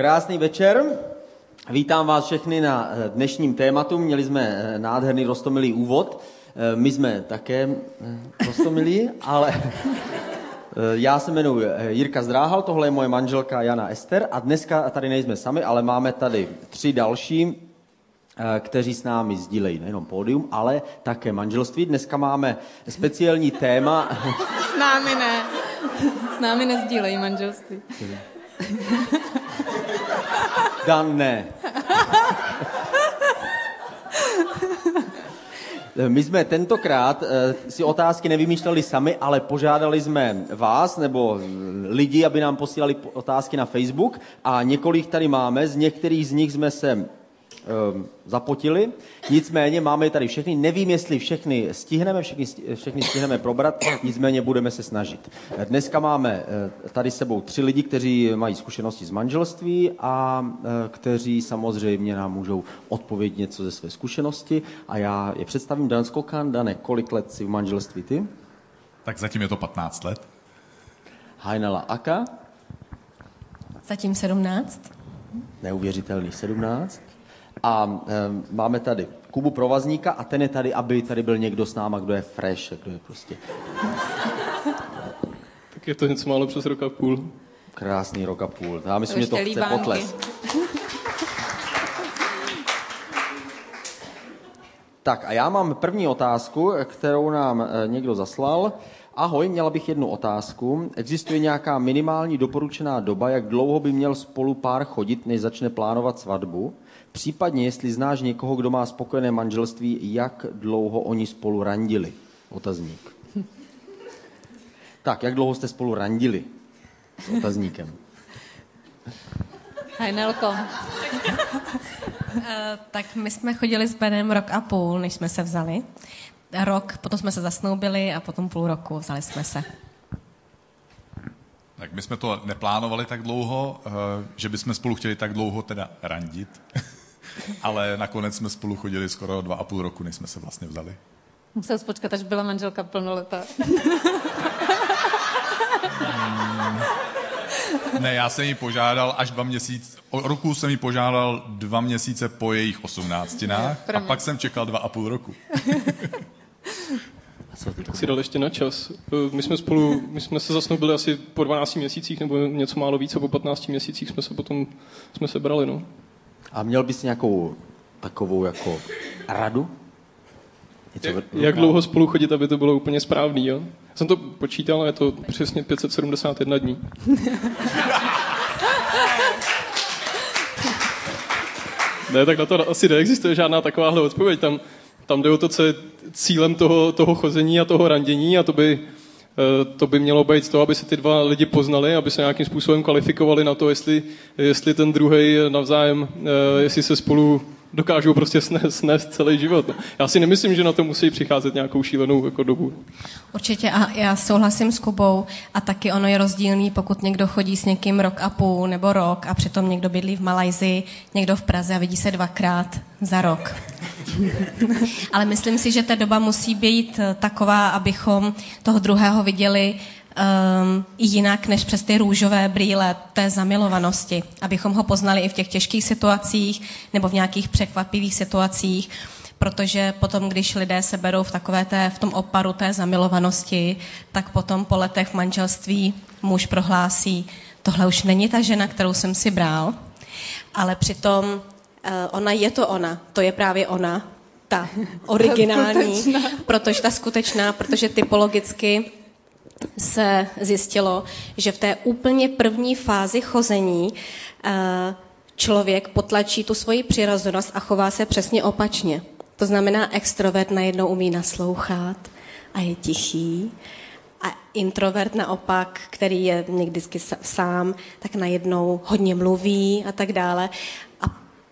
Krásný večer. Vítám vás všechny na eh, dnešním tématu. Měli jsme eh, nádherný rostomilý úvod. Eh, My jsme také rostomilí, ale já se jmenuji Jirka Zdráhal, tohle je moje manželka Jana Ester a dneska tady nejsme sami, ale máme tady tři další, kteří s námi sdílejí nejenom pódium, ale také manželství. Dneska máme speciální téma. S námi ne. S námi nezdílejí manželství. Dan ne. My jsme tentokrát eh, si otázky nevymýšleli sami, ale požádali jsme vás nebo lidi, aby nám posílali otázky na Facebook a několik tady máme. Z některých z nich jsme se zapotili. Nicméně máme je tady všechny. Nevím, jestli všechny stihneme, všechny, všechny stihneme probrat, nicméně budeme se snažit. Dneska máme eh, tady sebou tři lidi, kteří mají zkušenosti z manželství a eh, kteří samozřejmě nám můžou odpovědět něco ze své zkušenosti. A já je představím Dan Skokan. Dane, kolik let jsi v manželství ty? Tak zatím je to 15 let. Hajnala Aka? Zatím 17. Neuvěřitelný 17. A e, máme tady Kubu Provazníka a ten je tady, aby tady byl někdo s náma, kdo je fresh, kdo je prostě... tak je to něco málo přes rok a půl. Krásný rok a půl. Já myslím, že to chce potles. Tak a já mám první otázku, kterou nám e, někdo zaslal. Ahoj, měla bych jednu otázku. Existuje nějaká minimální doporučená doba, jak dlouho by měl spolu pár chodit, než začne plánovat svatbu? Případně, jestli znáš někoho, kdo má spokojené manželství, jak dlouho oni spolu randili? Otazník. Tak, jak dlouho jste spolu randili? S otazníkem. Hajnelko. Eh, tak my jsme chodili s Benem rok a půl, než jsme se vzali. Rok, potom jsme se zasnoubili a potom půl roku vzali jsme se. Tak my jsme to neplánovali tak dlouho, eh, že bychom spolu chtěli tak dlouho teda randit. Ale nakonec jsme spolu chodili skoro dva a půl roku, než jsme se vlastně vzali. Musel jsi počkat, až byla manželka plnoletá. Hmm. Ne, já jsem ji požádal až dva měsíce, o roku jsem ji požádal dva měsíce po jejich osmnáctinách a pak jsem čekal dva a půl roku. Tak si dal ještě na čas. My jsme spolu, my jsme se zasnoubili asi po 12 měsících nebo něco málo více, po 15 měsících jsme se potom jsme se brali, no. A měl bys nějakou takovou jako radu? Něco jak, jak dlouho spolu chodit, aby to bylo úplně správný, jo? Já jsem to počítal, je to přesně 571 dní. ne, tak na to asi neexistuje žádná takováhle odpověď. Tam, tam jde o to, co je cílem toho, toho chození a toho randění a to by, to by mělo být to, aby se ty dva lidi poznali, aby se nějakým způsobem kvalifikovali na to, jestli, jestli ten druhý navzájem, eh, jestli se spolu dokážou prostě snést, snést celý život. No. Já si nemyslím, že na to musí přicházet nějakou šílenou jako dobu. Určitě a já souhlasím s Kubou a taky ono je rozdílný, pokud někdo chodí s někým rok a půl nebo rok a přitom někdo bydlí v Malajzi, někdo v Praze a vidí se dvakrát za rok. Ale myslím si, že ta doba musí být taková, abychom toho druhého viděli um, jinak než přes ty růžové brýle té zamilovanosti, abychom ho poznali i v těch těžkých situacích nebo v nějakých překvapivých situacích, protože potom, když lidé se berou v takové té, v tom oparu té zamilovanosti, tak potom po letech v manželství muž prohlásí, tohle už není ta žena, kterou jsem si bral, ale přitom uh, ona je to ona, to je právě ona, ta originální, protože ta skutečná, protože typologicky se zjistilo, že v té úplně první fázi chození eh, člověk potlačí tu svoji přirozenost a chová se přesně opačně. To znamená, extrovert najednou umí naslouchat a je tichý. A introvert naopak, který je někdy sám, tak najednou hodně mluví a tak dále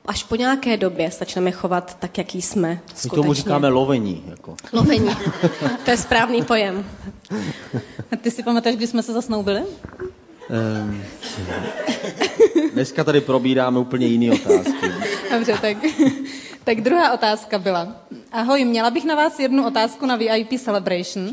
až po nějaké době začneme chovat tak, jaký jsme. Skutečně. My tomu říkáme lovení. Jako. Lovení. To je správný pojem. A ty si pamatuješ, kdy jsme se zasnoubili? Um, dneska tady probíráme úplně jiné otázky. Dobře, tak, tak druhá otázka byla. Ahoj, měla bych na vás jednu otázku na VIP Celebration.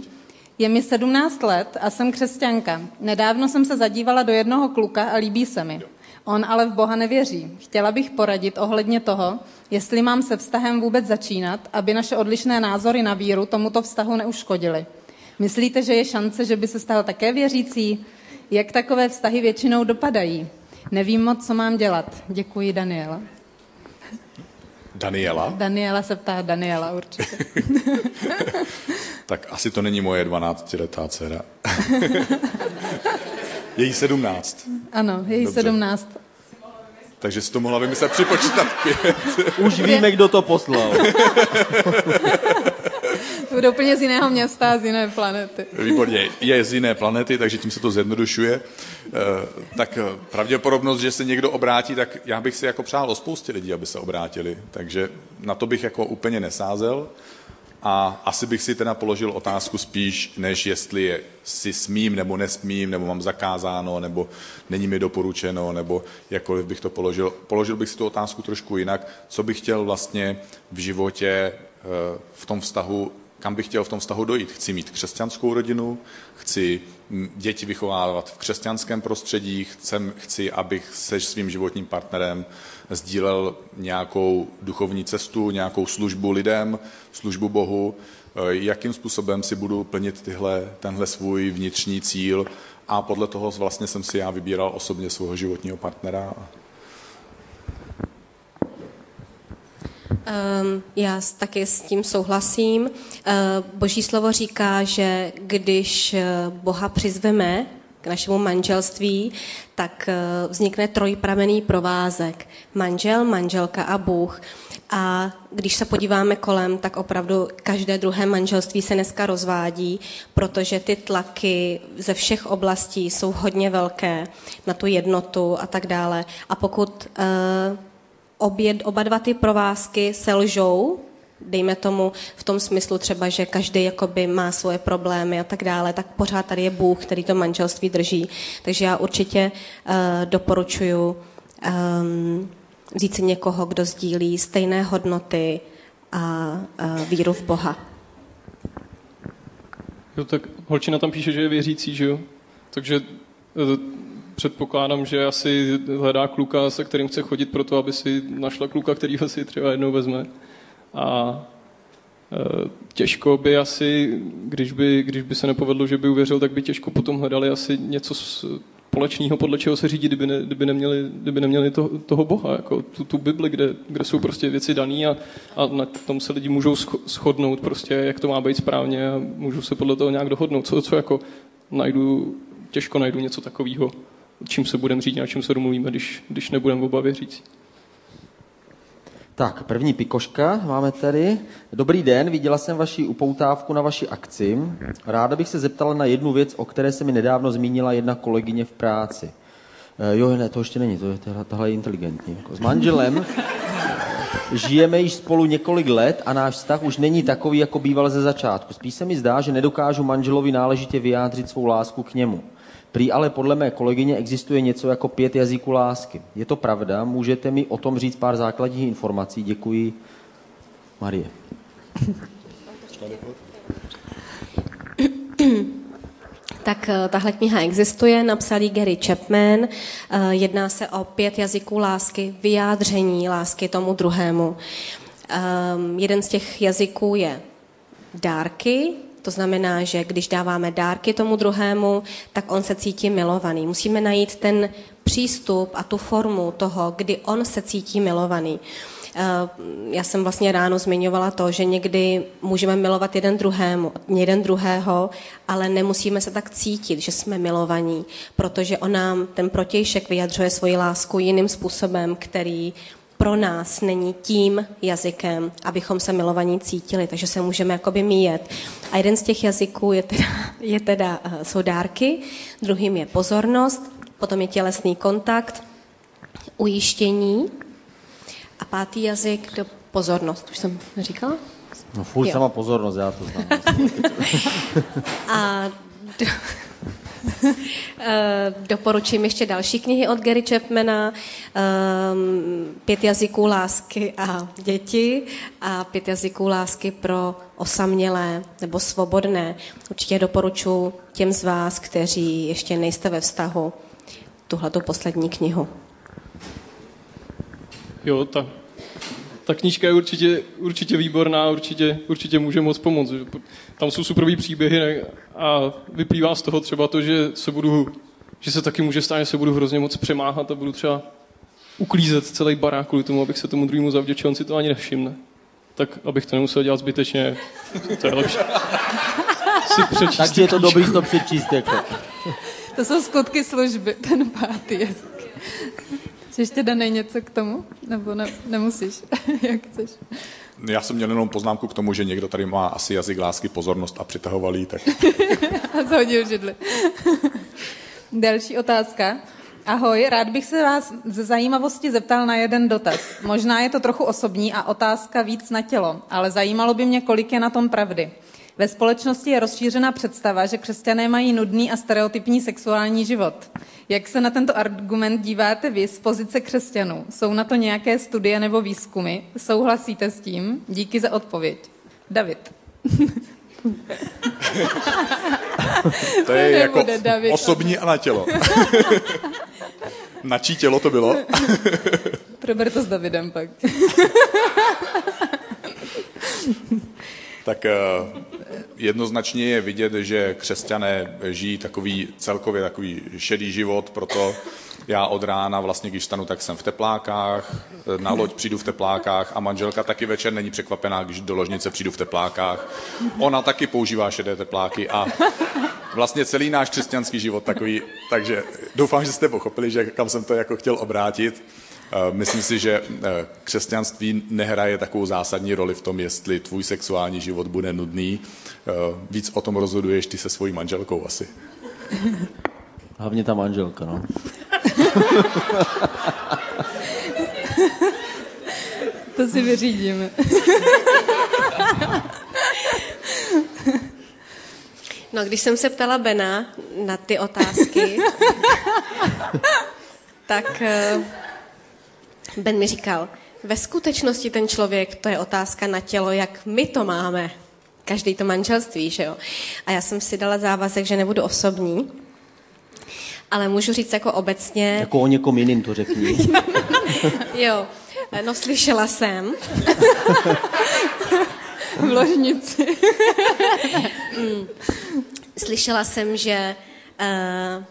Je mi 17 let a jsem křesťanka. Nedávno jsem se zadívala do jednoho kluka a líbí se mi. On ale v Boha nevěří. Chtěla bych poradit ohledně toho, jestli mám se vztahem vůbec začínat, aby naše odlišné názory na víru tomuto vztahu neuškodily. Myslíte, že je šance, že by se stal také věřící? Jak takové vztahy většinou dopadají? Nevím moc, co mám dělat. Děkuji, Daniela. Daniela? Daniela se ptá Daniela určitě. tak asi to není moje 12-letá dcera. Její 17. Ano, její Dobře. 17. Takže si to mohla vymyslet připočítat pět. Už víme, kdo to poslal. Bude úplně z jiného města, z jiné planety. Výborně, je z jiné planety, takže tím se to zjednodušuje. Eh, tak eh, pravděpodobnost, že se někdo obrátí, tak já bych si jako přál o spoustě lidí, aby se obrátili. Takže na to bych jako úplně nesázel. A asi bych si teda položil otázku spíš, než jestli je, si smím nebo nesmím, nebo mám zakázáno, nebo není mi doporučeno, nebo jakkoliv bych to položil. Položil bych si tu otázku trošku jinak, co bych chtěl vlastně v životě eh, v tom vztahu kam bych chtěl v tom vztahu dojít. Chci mít křesťanskou rodinu, chci děti vychovávat v křesťanském prostředí, chcem, chci, abych se svým životním partnerem sdílel nějakou duchovní cestu, nějakou službu lidem, službu Bohu, eh, jakým způsobem si budu plnit tyhle, tenhle svůj vnitřní cíl a podle toho vlastně jsem si já vybíral osobně svého životního partnera. Um, já taky s tím souhlasím. Uh, Boží slovo říká, že když eh, Boha přizveme k našemu manželství, tak uh, vznikne trojpramený provázek. Manžel, manželka a Bůh. A když se podíváme kolem, tak opravdu každé druhé manželství se dneska rozvádí, protože ty tlaky ze všech oblastí jsou hodně velké na tu jednotu a tak dále. A pokud uh, obě, oba dva ty provázky se lžou, dejme tomu v tom smyslu třeba, že každý jakoby má svoje problémy a tak dále, tak pořád tady je Bůh, který to manželství drží. Takže já určitě uh, doporučuji um, vzít si někoho, kdo sdílí stejné hodnoty a uh, víru v Boha. Jo, tak holčina tam píše, že je věřící, že jo? Takže uh, předpokládám, že asi hledá kluka, se kterým chce chodit pro to, aby si našla kluka, který ho si třeba jednou vezme. A e, těžko by asi, když by, když by se nepovedlo, že by uvěřil, tak by těžko potom hledali asi něco společného, podle čeho se řídí, kdyby, ne, kdyby neměli, kdyby neměli to, toho Boha, jako tu, tu Bibli, kde, kde jsou prostě věci dané a, a na tom se lidi můžou shodnout, prostě, jak to má být správně a můžou se podle toho nějak dohodnout. Co, co jako najdu, těžko najdu něco takového čím se budeme řídit a čím se domluvíme, když, když nebudeme oba věřící. Tak, první pikoška máme tady. Dobrý den, viděla jsem vaši upoutávku na vaši akci. Ráda bych se zeptala na jednu věc, o které se mi nedávno zmínila jedna kolegyně v práci. E, jo, ne, to ještě není, to je, tahle je inteligentní. S manželem žijeme již spolu několik let a náš vztah už není takový, jako býval ze začátku. Spíš se mi zdá, že nedokážu manželovi náležitě vyjádřit svou lásku k němu. Prý ale podle mé kolegyně existuje něco jako pět jazyků lásky. Je to pravda? Můžete mi o tom říct pár základních informací? Děkuji. Marie. Tak eh, tahle kniha existuje, napsal ji Gary Chapman. Eh, jedná se o pět jazyků lásky, vyjádření lásky tomu druhému. Ehm, jeden z těch jazyků je dárky, to znamená, že když dáváme dárky tomu druhému, tak on se cítí milovaný. Musíme najít ten přístup a tu formu toho, kdy on se cítí milovaný. Eh, já jsem vlastně ráno zmiňovala to, že někdy můžeme milovat jeden, druhému, jeden druhého, ale nemusíme se tak cítit, že jsme milovaní, protože on nám, ten protějšek, vyjadřuje svoji lásku jiným způsobem, který pro nás není tím jazykem, abychom se milovaní cítili, takže se můžeme jakoby míjet. A jeden z těch jazyků je teda, je teda uh, jsou dárky, druhým je pozornost, potom je tělesný kontakt, ujištění a pátý jazyk pozornost. Už jsem říkala? No furt sama pozornost, já to znám. a do, Eh, doporučím ještě další knihy od Gary Chapmana, ehm, Pět jazyků lásky a děti a Pět jazyků lásky pro osamělé nebo svobodné. Určitě doporučuji těm z vás, kteří ještě nejste ve vztahu, tuhletu poslední knihu. jo, ta, ta knížka je určitě, určitě výborná, určitě, určitě může moc pomoct. Tam jsou superové příběhy a vyplývá z toho třeba to, že se budu, že se taky může stát, že se budu hrozně moc přemáhat a budu třeba uklízet celý barák kvůli tomu, abych se tomu druhému zavděčil, on si to ani nevšimne. Tak abych to nemusel dělat zbytečně, to je lepší. Si Takže je to dobrý to přečíst. Jako. To jsou skutky služby, ten pátý jazyk. Ještě danej něco k tomu? Nebo ne, nemusíš, jak chceš? Já jsem měl jenom poznámku k tomu, že někdo tady má asi jazyk lásky, pozornost a přitahovalý, tak... a zhodil židli. Další otázka. Ahoj, rád bych se vás ze zajímavosti zeptal na jeden dotaz. Možná je to trochu osobní a otázka víc na tělo, ale zajímalo by mě, kolik je na tom pravdy. Ve společnosti je rozšířena představa, že křesťané mají nudný a stereotypní sexuální život. Jak se na tento argument díváte vy z pozice křesťanů? Jsou na to nějaké studie nebo výzkumy? Souhlasíte s tím? Díky za odpověď. David. to je jako David, osobní a na tělo. na čí tělo to bylo? Prober to s Davidem pak. tak eh, jednoznačně je vidět, že křesťané žijí takový celkově takový šedý život, proto já od rána vlastně, když stanu, tak jsem v teplákách, na loď přijdu v teplákách a manželka taky večer není překvapená, když do ložnice přijdu v teplákách. Ona taky používá šedé tepláky a vlastně celý náš křesťanský život takový, takže doufám, že jste pochopili, že kam jsem to jako chtěl obrátit. Eh, myslím si, že eh, křesťanství nehraje takovou zásadní roli v tom, jestli tvůj sexuální život bude nudný. Eh, víc o tom rozhoduješ ty se svojí manželkou asi. Hlavně ta manželka, no. to si vyřídíme. No, když jsem se ptala Bena na ty otázky, tak Ben mi říkal, ve skutečnosti ten člověk, to je otázka na tělo, jak my to máme. Každý to manželství, že jo? A já jsem si dala závazek, že nebudu osobní, ale můžu říct jako obecně... Jako o někom jiným to řekni. jo, no slyšela jsem. v ložnici. mm. Slyšela jsem, že uh,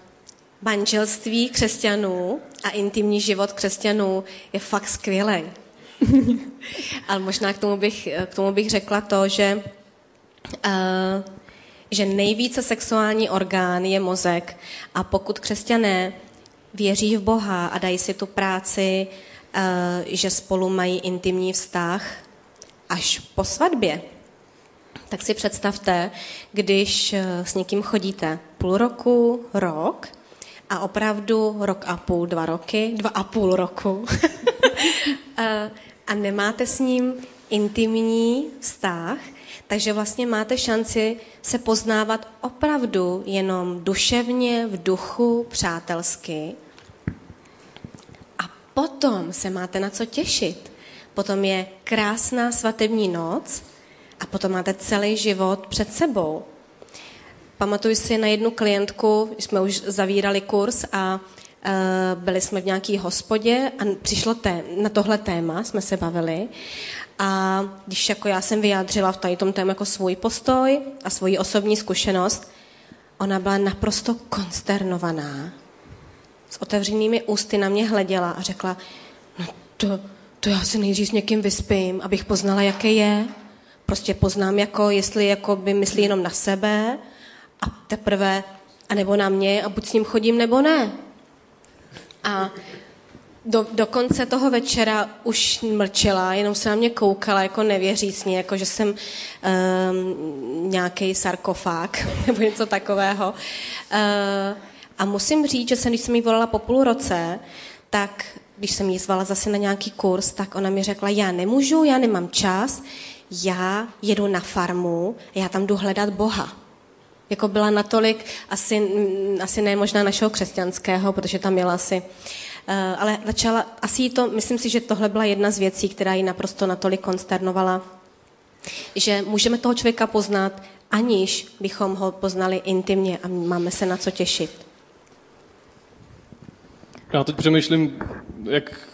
manželství křesťanů a intimní život křesťanů je fakt skvělý. Ale možná k tomu bych, k tomu bych řekla to, že, uh, že nejvíce sexuální orgán je mozek a pokud křesťané věří v Boha a dají si tu práci, uh, že spolu mají intimní vztah až po svatbě, tak si představte, když eh, s někým chodíte půl roku, rok, a opravdu rok a půl, dva roky, dva a půl roku a nemáte s ním intimní vztah, takže vlastně máte šanci se poznávat opravdu jenom duševně, v duchu, přátelsky. A potom se máte na co těšit. Potom je krásná svatební noc a potom máte celý život před sebou. Pamatuju si na jednu klientku, jsme už zavírali kurz a uh, byli jsme v nějaké hospodě a přišlo té, na tohle téma, jsme se bavili. A když jako já jsem vyjádřila v tady tom tému jako svůj postoj a svoji osobní zkušenost, ona byla naprosto konsternovaná. S otevřenými ústy na mě hleděla a řekla, no to, to já se nejdřív s někým vyspím, abych poznala, jaký je. Prostě poznám, jako, jestli jako by myslí jenom na sebe, a teprve, a nebo na mě a buď s ním chodím, nebo ne. A do, do konce toho večera už mlčela, jenom se na mě koukala jako nevěřícně, jako že jsem um, nějaký sarkofág nebo něco takového. Uh, a musím říct, že jsem, když jsem jí volala po půl roce, tak když jsem jí zvala zase na nějaký kurz, tak ona mi řekla, já nemůžu, já nemám čas, já jedu na farmu, já tam jdu hledat Boha. Jako byla natolik, asi, asi ne možná našeho křesťanského, protože tam měla asi, uh, ale začala, asi to, myslím si, že tohle byla jedna z věcí, která ji naprosto natolik konsternovala, že můžeme toho člověka poznat, aniž bychom ho poznali intimně a máme se na co těšit. Já teď přemýšlím, jak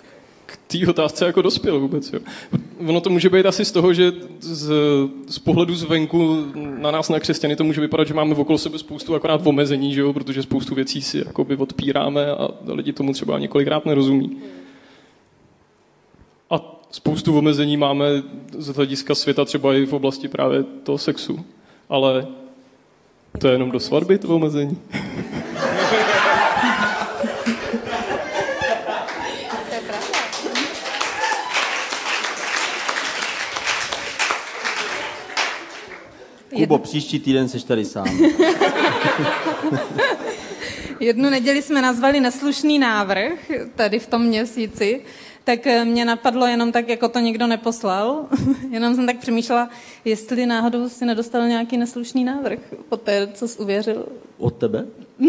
té otázce jako dospěl vůbec. Jo. Ono to může být asi z toho, že z, z pohledu zvenku na nás, na křesťany, to může vypadat, že máme okolo sebe spoustu akorát omezení, že jo, protože spoustu věcí si jakoby odpíráme a lidi tomu třeba několikrát nerozumí. A spoustu omezení máme z hlediska světa třeba i v oblasti právě toho sexu. Ale to je jenom do svatby, to omezení. Kubo, příští týden seš tady sám. Jednu neděli jsme nazvali neslušný návrh tady v tom měsíci, tak eh, mě napadlo jenom tak, jako to někdo neposlal. jenom jsem tak přemýšlela, jestli náhodou si nedostal nějaký neslušný návrh po té, co jsi uvěřil. Od tebe?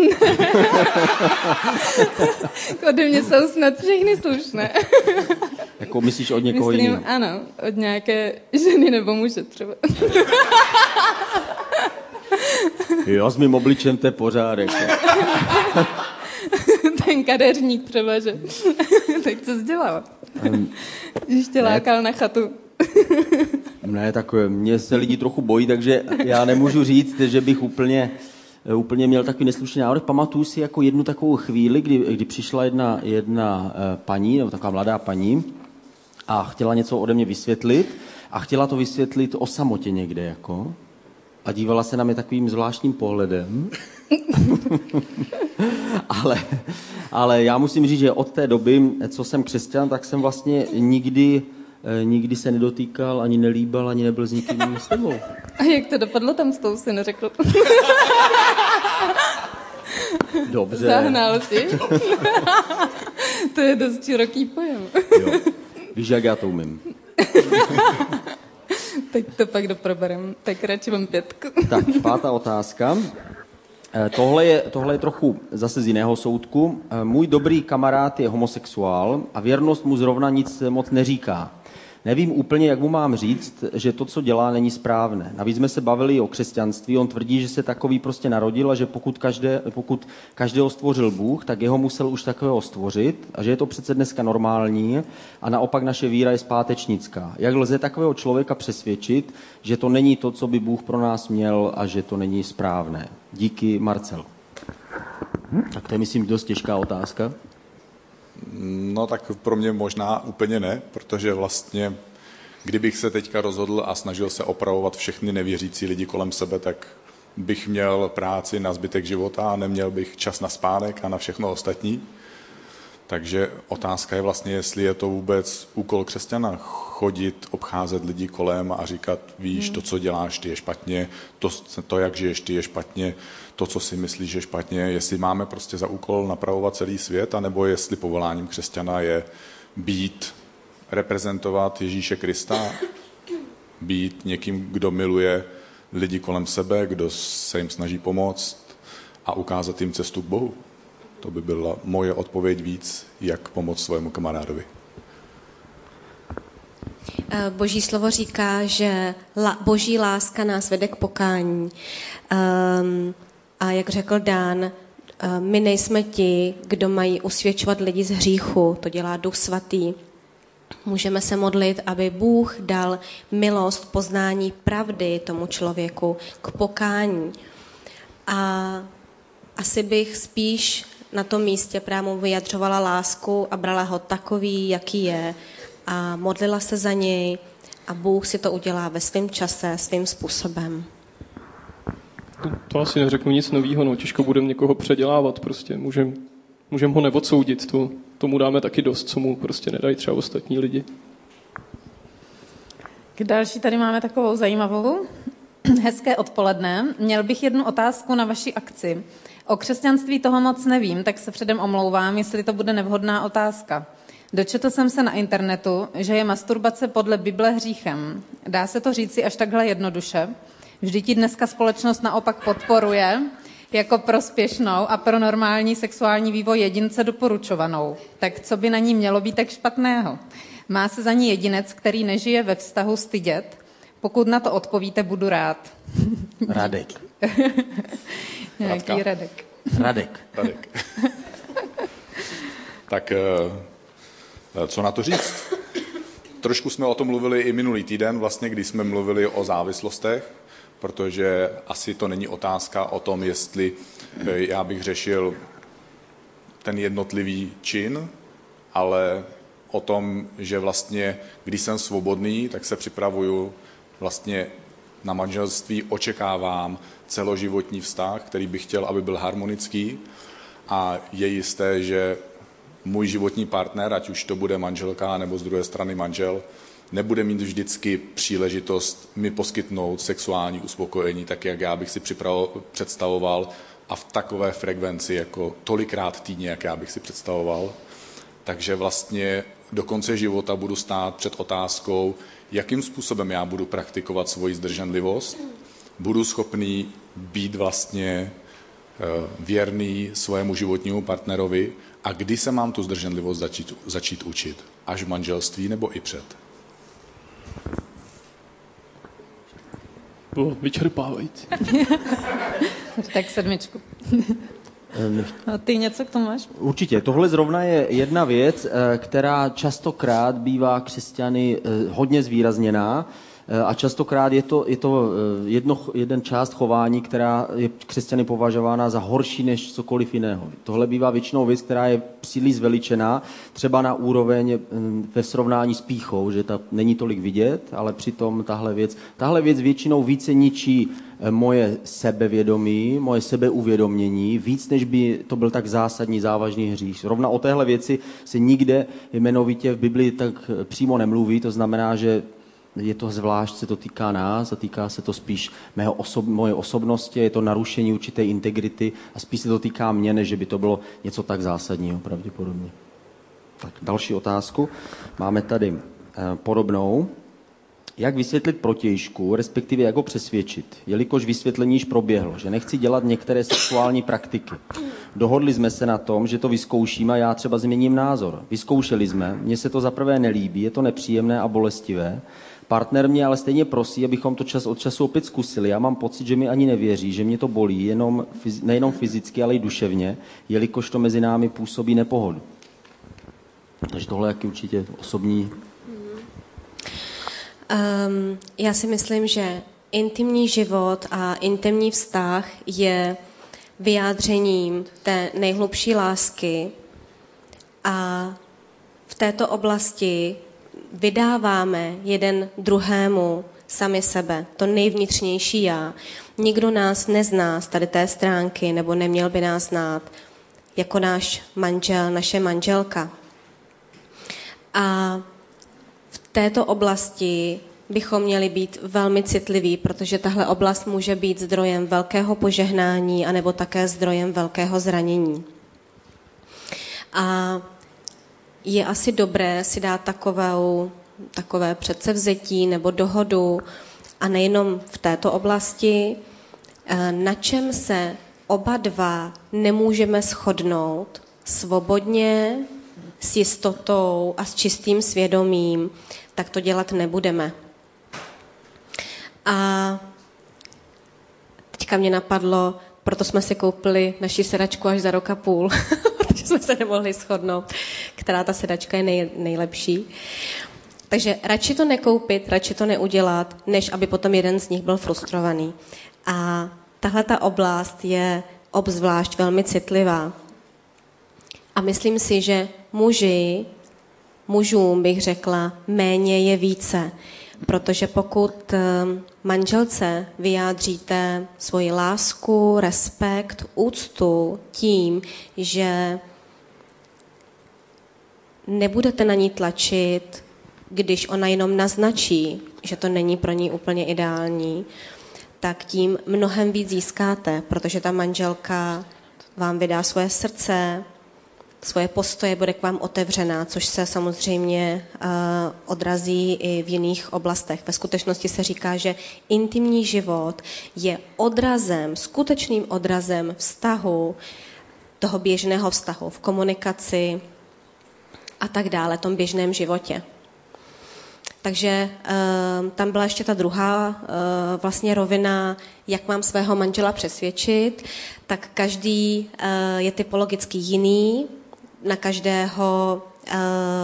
Ode mě jsou snad všechny slušné. Jako myslíš od někoho Myslím, jiného? ano, od nějaké ženy nebo muže třeba. jo, s mým obličem to je pořádek. Ten kadeřník třeba, že? tak co jsi dělal? Um, Když tě lákal na chatu. ne, tak mě se lidi trochu bojí, takže já nemůžu říct, že bych úplně eh, úplně měl takový neslušný návrh. Pamatuju si jako jednu takovou chvíli, kdy, kdy přišla jedna, jedna eh, paní, nebo taková mladá paní, a chtěla něco ode mě vysvětlit a chtěla to vysvětlit o samotě někde, jako. A dívala se na mě takovým zvláštním pohledem. ale, ale já musím říct, že od té doby, co jsem křesťan, tak jsem vlastně nikdy, nikdy se nedotýkal, ani nelíbal, ani nebyl s nikým s tebou. A jak to dopadlo tam s tou, si neřekl? Dobře. Zahnal si? to je dost široký pojem. jo. Víš, jak já to umím. tak to pak doproberem. Tak radši mám pětku. tak, pátá otázka. Tohle je, tohle je trochu zase z jiného soudku. Můj dobrý kamarád je homosexuál a věrnost mu zrovna nic moc neříká. Nevím úplně, jak mu mám říct, že to, co dělá, není správné. Navíc jsme se bavili o křesťanství. On tvrdí, že se takový prostě narodil a že pokud, každé, pokud každého stvořil Bůh, tak jeho musel už takového stvořit a že je to přece dneska normální a naopak naše víra je zpátečnická. Jak lze takového člověka přesvědčit, že to není to, co by Bůh pro nás měl a že to není správné? Díky, Marcel. Tak to je, myslím, dost těžká otázka. No tak pro mě možná úplně ne, protože vlastně kdybych se teďka rozhodl a snažil se opravovat všechny nevěřící lidi kolem sebe, tak bych měl práci na zbytek života a neměl bych čas na spánek a na všechno ostatní. Takže otázka je vlastně, jestli je to vůbec úkol křesťana chodit, obcházet lidi kolem a říkat, víš, to, co děláš, ty je špatně, to, to jak žiješ, ty je špatně, to, co si myslíš, je špatně, jestli máme prostě za úkol napravovat celý svět, anebo jestli povoláním křesťana je být, reprezentovat Ježíše Krista, být někým, kdo miluje lidi kolem sebe, kdo se jim snaží pomoct a ukázat jim cestu k Bohu. To by byla moje odpověď víc, jak pomoct svému kamarádovi. Eh, Boží slovo říká, že boží láska nás vede k pokání. Um, a jak řekl Dán, eh, my nejsme ti, kdo mají usvědčovat lidi z hříchu, to dělá Duch Svatý. Můžeme se modlit, aby Bůh dal milost, poznání pravdy tomu člověku k pokání. A asi bych spíš na tom místě právě vyjadřovala lásku a brala ho takový, jaký je a modlila se za něj a Bůh si to udělá ve svém čase, svým způsobem. To, to asi neřeknu nic nového, no těžko budeme někoho předělávat, prostě můžeme můžem ho neodsoudit, to, tomu dáme taky dost, co mu prostě nedají třeba ostatní lidi. K další tady máme takovou zajímavou. Hezké odpoledne. Měl bych jednu otázku na vaši akci. O křesťanství toho moc nevím, tak se předem omlouvám, jestli to bude nevhodná otázka. Dočetl jsem se na internetu, že je masturbace podle Bible hříchem. Dá se to říci až takhle jednoduše? Vždyť ti dneska společnost naopak podporuje jako prospěšnou a pro normální sexuální vývoj jedince doporučovanou. Tak co by na ní mělo být tak špatného? Má se za ní jedinec, který nežije ve vztahu stydět? Pokud na to odpovíte, budu rád. Radek. Nějaký Radek. Radek. Radek. tak eh, Co na to říct? Trošku jsme o tom mluvili i minulý týden, vlastně, když jsme mluvili o závislostech, protože asi to není otázka o tom, jestli já bych řešil ten jednotlivý čin, ale o tom, že vlastně, když jsem svobodný, tak se připravuju vlastně na manželství, očekávám celoživotní vztah, který bych chtěl, aby byl harmonický a je jisté, že můj životní partner, ať už to bude manželka nebo z druhé strany manžel, nebude mít vždycky příležitost mi poskytnout sexuální uspokojení, tak jak já bych si představoval a v takové frekvenci jako tolikrát týdně, jak já bych si představoval. Takže vlastně do konce života budu stát před otázkou, jakým způsobem já budu praktikovat svoji zdrženlivost, budu schopný být vlastně eh, věrný svému životnímu partnerovi a kdy se mám tu zdrženlivost začít, začít učit? Až v manželství nebo i před? Bylo vyčerpávající. tak sedmičku. A ty něco k tomu máš? Určitě. Tohle zrovna je jedna věc, eh, která častokrát bývá křesťany eh, hodně zvýrazněná. Eh, a častokrát je to, je to jedno, jeden část chování, která je křesťany považována za horší než cokoliv jiného. Tohle bývá většinou věc, která je příliš zveličená, třeba na úroveň ve srovnání s píchou, že ta není tolik vidět, ale přitom tahle věc, tahle věc většinou více ničí moje sebevědomí, moje sebeuvědomění, víc než by to byl tak zásadní, závažný hřích. Rovna o téhle věci se nikde jmenovitě v Biblii tak přímo nemluví, to znamená, že je to zvlášť, se to týká nás a týká se to spíš mého osob, moje osobnosti, je to narušení určité integrity a spíš se to týká mě, než by to bylo něco tak zásadního pravděpodobně. Tak další otázku. Máme tady eh, podobnou. Jak vysvětlit protějšku, respektive jak ho přesvědčit, jelikož vysvětlení již proběhlo, že nechci dělat některé sexuální praktiky. Dohodli jsme se na tom, že to vyzkoušíme a já třeba změním názor. Vyzkoušeli jsme, mně se to zaprvé nelíbí, je to nepříjemné a bolestivé. Partner mě ale stejně prosí, abychom to čas od času opět zkusili. Já mám pocit, že mi ani nevěří, že mě to bolí, jenom, nejenom fyzicky, ale i duševně, jelikož to mezi námi působí nepohodu. Takže tohle je určitě osobní Um, já si myslím, že intimní život a intimní vztah je vyjádřením té nejhlubší lásky a v této oblasti vydáváme jeden druhému sami sebe, to nejvnitřnější já. Nikdo nás nezná z tady té stránky, nebo neměl by nás znát jako náš manžel, naše manželka. A této oblasti bychom měli být velmi citliví, protože tahle oblast může být zdrojem velkého požehnání anebo také zdrojem velkého zranění. A je asi dobré si dát takovou, takové předsevzetí nebo dohodu, a nejenom v této oblasti, eh, na čem se oba dva nemůžeme shodnout svobodně, s jistotou a s čistým svědomím, tak to dělat nebudeme. A teďka mě napadlo, proto jsme si koupili naši sedačku až za rok a půl, protože jsme se nemohli shodnout, která ta sedačka je nej, nejlepší. Takže radši to nekoupit, radši to neudělat, než aby potom jeden z nich byl frustrovaný. A tahle ta oblast je obzvlášť velmi citlivá. A myslím si, že muži, mužům bych řekla, méně je více. Protože pokud eh, manželce vyjádříte svoji lásku, respekt, úctu tím, že nebudete na ní tlačit, když ona jenom naznačí, že to není pro ní úplně ideální, tak tím mnohem víc získáte, protože ta manželka vám vydá svoje srdce, svoje postoje, bude k vám otevřená, což se samozřejmě uh, odrazí i v jiných oblastech. Ve skutečnosti se říká, že intimní život je odrazem, skutečným odrazem vztahu, toho běžného vztahu v komunikaci a tak dále, tom běžném životě. Takže uh, tam byla ještě ta druhá uh, vlastně rovina, jak mám svého manžela přesvědčit, tak každý je typologicky jiný, na každého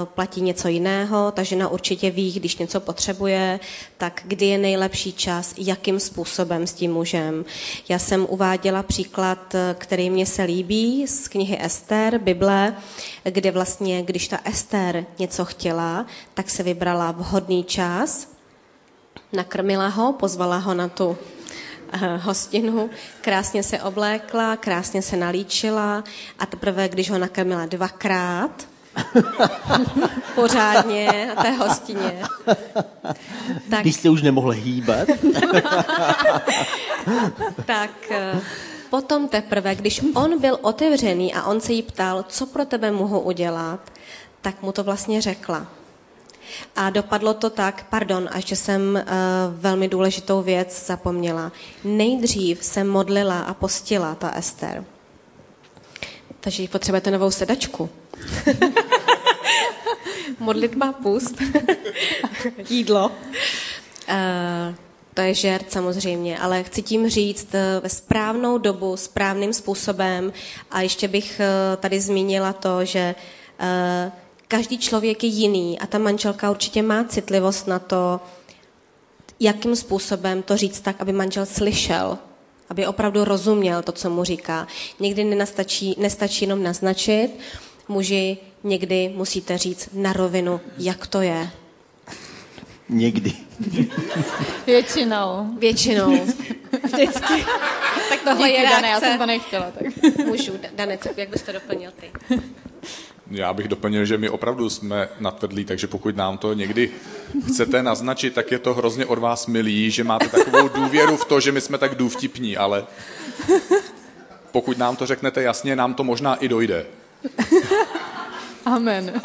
platí něco jiného, ta žena určitě ví, když něco potřebuje, tak kdy je nejlepší čas, jakým způsobem s tím mužem. Já jsem uváděla příklad, který mě se líbí z knihy Ester, Bible, kde vlastně, když ta Ester něco chtěla, tak se vybrala vhodný čas, nakrmila ho, pozvala ho na tu Eh, hostinu, krásně se oblékla, krásně se nalíčila a teprve, když ho nakrmila dvakrát, pořádně na té hostině. Tak, když jste už nemohl hýbat. tak eh, potom teprve, když on byl otevřený a on se jí ptal, co pro tebe mohu udělat, tak mu to vlastně řekla. A dopadlo to tak, pardon, a ještě jsem uh, velmi důležitou věc zapomněla. Nejdřív se modlila a postila ta Ester. Takže jí potřebujete novou sedačku. Modlitba, pust, jídlo. Uh, to je žert samozřejmě, ale chci tím říct ve správnou dobu, správným způsobem. A ještě bych tady zmínila to, že každý člověk je jiný a ta manželka určitě má citlivost na to, jakým způsobem to říct tak, aby manžel slyšel, aby opravdu rozuměl to, co mu říká. Někdy nenastačí, nestačí jenom naznačit, muži někdy musíte říct na rovinu, jak to je. Někdy. Většinou. Většinou. Vždycky. tak tohle Díky, je reakce. Dane, já jsem to nechtěla. Tak. Můžu. Dane, jak bys to doplnil ty? Já bych doplnil, že my opravdu jsme natvrdlí, takže pokud nám to někdy chcete naznačit, tak je to hrozně od vás milý, že máte takovou důvěru v to, že my jsme tak důvtipní, ale pokud nám to řeknete jasně, nám to možná i dojde. Amen.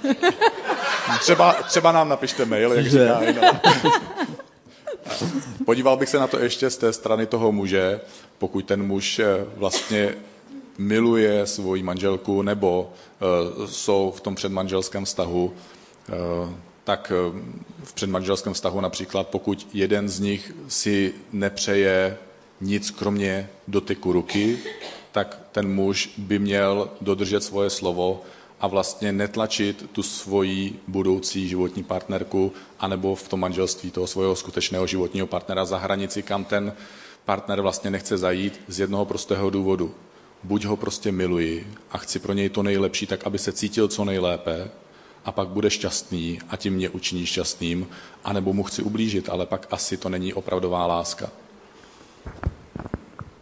Třeba, třeba nám napište mail, jak říká Podíval bych se na to ještě z té strany toho muže, pokud ten muž eh, vlastně miluje svoji manželku nebo uh, jsou v tom předmanželském vztahu, uh, tak uh, v předmanželském vztahu například, pokud jeden z nich si nepřeje nic kromě dotyku ruky, tak ten muž by měl dodržet svoje slovo a vlastně netlačit tu svoji budoucí životní partnerku anebo v tom manželství toho svého skutečného životního partnera za hranici, kam ten partner vlastně nechce zajít z jednoho prostého důvodu buď ho prostě miluji a chci pro něj to nejlepší, tak aby se cítil co nejlépe a pak bude šťastný a tím mě učiní šťastným, anebo mu chci ublížit, ale pak asi to není opravdová láska.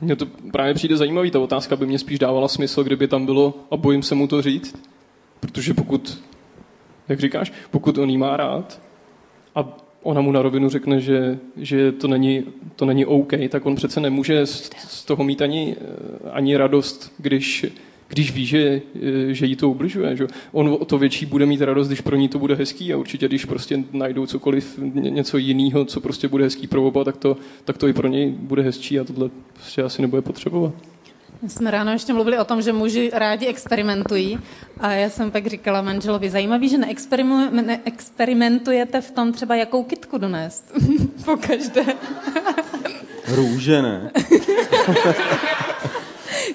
Mně to právě přijde zajímavý, ta otázka by mě spíš dávala smysl, kdyby tam bylo a bojím se mu to říct, protože pokud, jak říkáš, pokud on jí má rád a ona mu na rovinu řekne, že, že to, není, to není OK, tak on přece nemůže z, z toho mít ani, ani radost, když, když ví, že, že jí to ubližuje. Že? On o to větší bude mít radost, když pro ní to bude hezký a určitě, když prostě najdou cokoliv, něco jiného, co prostě bude hezký pro oba, tak to, tak to i pro něj bude hezčí a tohle prostě asi nebude potřebovat. My jsme ráno ještě mluvili o tom, že muži rádi experimentují a já jsem pak říkala manželovi, zajímavý, že neexperimentujete v tom třeba jakou kitku donést. po každé. Růže, ne?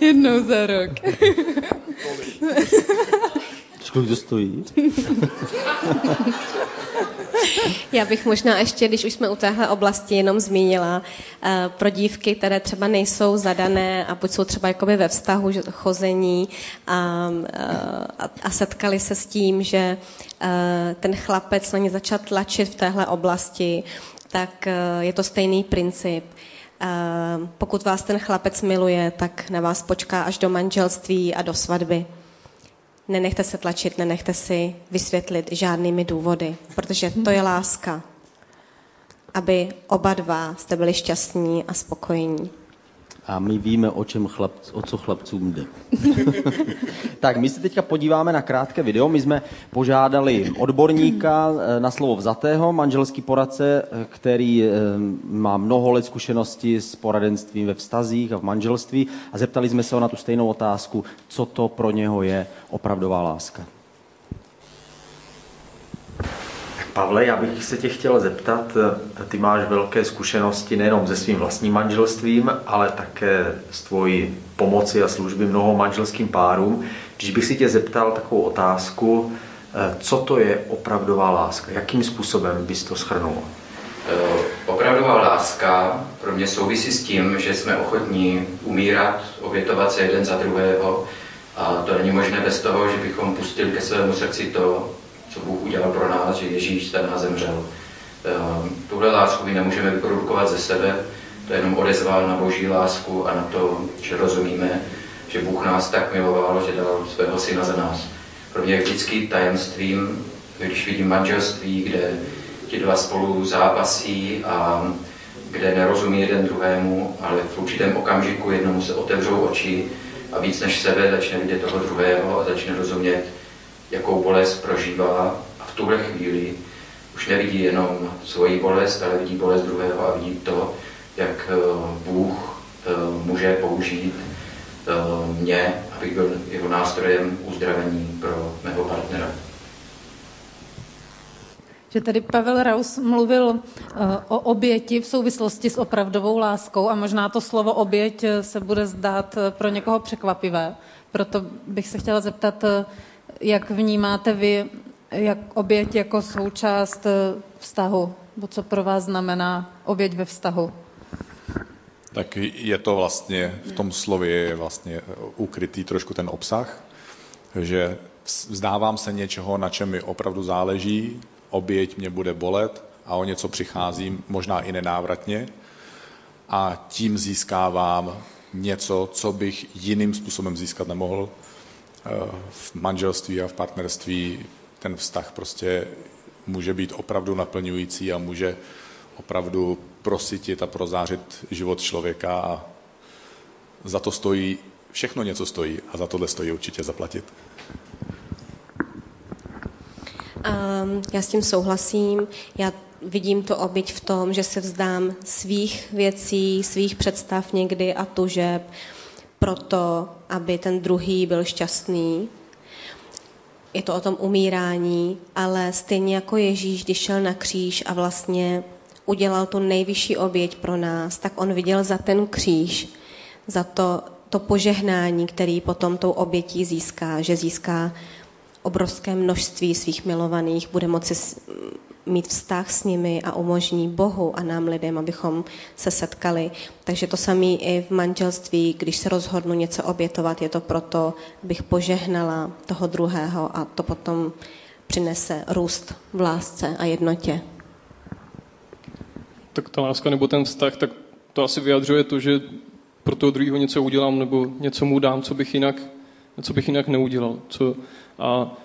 Jednou za rok. Kolik to stojí? Já bych možná ještě, když už jsme u téhle oblasti jenom zmínila, eh, pro dívky, které třeba nejsou zadané a buď jsou třeba jakoby ve vztahu chození a, eh, a, a setkali se s tím, že eh, ten chlapec na ně začal tlačit v téhle oblasti, tak je to stejný princip. Pokud vás ten chlapec miluje, tak na vás počká až do manželství a do svatby nenechte se tlačit, nenechte si vysvětlit žádnými důvody, protože to je láska, aby oba dva jste byli šťastní a spokojení. A my víme, o, čem chlap, o co chlapcům jde. tak, my se teďka podíváme na krátké video. My jsme požádali odborníka eh, na slovo vzatého, manželský poradce, eh, který eh, má mnoho let zkušenosti s poradenstvím ve vztazích a v manželství a zeptali jsme se ho na tu stejnou otázku, co to pro něho je opravdová láska. Pavle, já bych se tě chtěl zeptat, ty máš velké zkušenosti nejenom se svým vlastním manželstvím, ale také s tvojí pomoci a služby mnoho manželským párům. Když bych si tě zeptal takovou otázku, Co to je opravdová láska? Jakým způsobem bys to schrnul? Opravdová láska pro mě souvisí s tím, že jsme ochotní umírat, obětovat se jeden za druhého a to není možné bez toho, že bychom pustili ke svému srdci to, co Bůh udělal pro nás, že Ježíš za nás zemřel. Tuhle lásku my nemůžeme vyprodukovat ze sebe, to je jenom odezval na boží lásku a na to, že rozumíme, že Bůh nás tak miloval, že dal svého syna za nás. Pro mě je vždycky tajemstvím, když vidím manželství, kde ti dva spolu zápasí a kde nerozumí jeden druhému, ale v určitém okamžiku jednomu se otevřou oči a víc než sebe začne vidět toho druhého a začne rozumět, jakou bolest prožívá a v tuhle chvíli už nevidí jenom svoji bolest, ale vidí bolest druhého a vidí to, jak eh, Bůh eh, může použít eh, mě, abych byl jeho nástrojem uzdravení pro mého partnera. Že tady Pavel Raus mluvil o oběti v souvislosti s opravdovou láskou a možná to slovo oběť se bude zdát pro někoho překvapivé. Proto bych se chtěla zeptat, jak vnímáte vy jak oběť jako součást vztahu, bo co pro vás znamená oběť ve vztahu? tak je to vlastně, v tom slově je vlastně ukrytý trošku ten obsah, že vzdávám se něčeho, na čem mi opravdu záleží, oběť mě bude bolet a o něco přicházím, možná i nenávratně, a tím získávám něco, co bych jiným způsobem získat nemohl. Eh, v manželství a v partnerství ten vztah prostě může být opravdu naplňující a může opravdu prosytit a prozářit život člověka a za to stojí, všechno něco stojí a za tohle stojí určitě zaplatit. Um, já s tím souhlasím. Já vidím to obyť v tom, že se vzdám svých věcí, svých představ někdy a tužeb proto, aby ten druhý byl šťastný. Je to o tom umírání, ale stejně jako Ježíš, když šel na kříž a vlastně udělal tu nejvyšší oběť pro nás, tak on viděl za ten kříž, za to, to požehnání, který potom tou obětí získá, že získá obrovské množství svých milovaných, bude moci mít vztah s nimi a umožní Bohu a nám lidem, abychom se setkali. Takže to samé i v manželství, když se rozhodnu něco obětovat, je to proto, abych požehnala toho druhého a to potom přinese růst v lásce a jednotě tak ta láska nebo ten vztah, tak to asi vyjadřuje to, že pro toho druhého něco udělám nebo něco mu dám, co bych jinak, co bych jinak neudělal. Co, a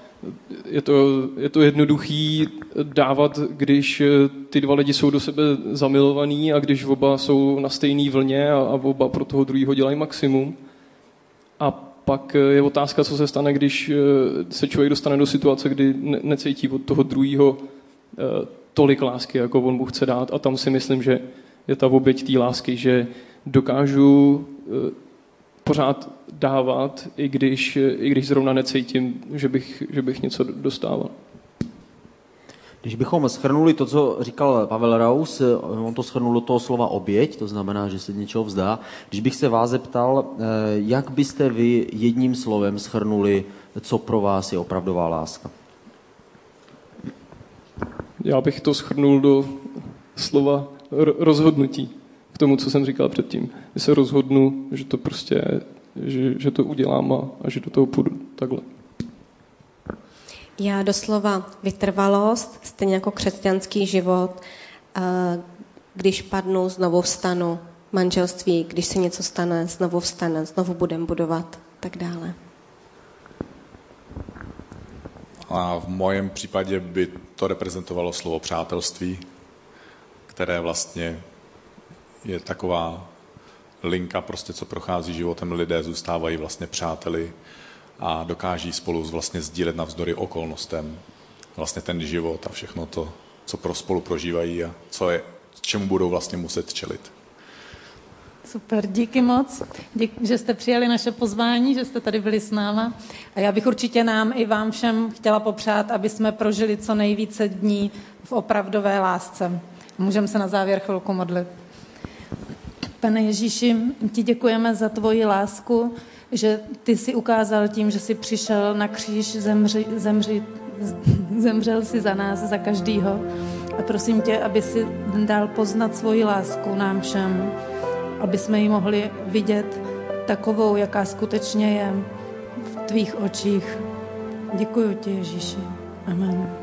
je to, je to jednoduchý dávat, když ty dva lidi jsou do sebe zamilovaní a když oba jsou na stejné vlně a, a oba pro toho druhého dělají maximum. A pak je otázka, co se stane, když se člověk dostane do situace, kdy ne, necítí od toho druhého eh, tolik lásky, jako on mu chce dát. A tam si myslím, že je ta oběť té lásky, že dokážu eh, pořád dávat, i když, i když zrovna necítím, že bych, že bych něco dostával. Když bychom schrnuli to, co říkal Pavel Raus, on to schrnul do toho slova oběť, to znamená, že se něčeho vzdá. Když bych se vás zeptal, eh, jak byste vy jedním slovem schrnuli, co pro vás je opravdová láska? Já bych to schrnul do slova rozhodnutí tomu, co jsem říkal předtím. Když se rozhodnu, že to prostě, že, že to udělám a, a že do toho půjdu takhle. Já doslova vytrvalost, stejně jako křesťanský život, když padnu, znovu vstanu, manželství, když se něco stane, znovu vstane, znovu budem budovat, tak dále. A v mojem případě by to reprezentovalo slovo přátelství, které vlastně je taková linka, prostě, co prochází životem. Lidé zůstávají vlastně přáteli a dokáží spolu vlastně sdílet navzdory okolnostem vlastně ten život a všechno to, co pro spolu prožívají a co je, čemu budou vlastně muset čelit. Super, díky moc, díky, že jste přijali naše pozvání, že jste tady byli s náma. A já bych určitě nám i vám všem chtěla popřát, aby jsme prožili co nejvíce dní v opravdové lásce. Můžeme se na závěr chvilku modlit. Pane Ježíši, ti děkujeme za tvoji lásku, že ty si ukázal tím, že jsi přišel na kříž zemři, zemři zemřel si za nás, za každýho. A prosím tě, aby si dal poznat svoji lásku nám všem, aby jsme ji mohli vidět takovou, jaká skutečně je v tvých očích. Děkuji ti, Ježíši. Amen.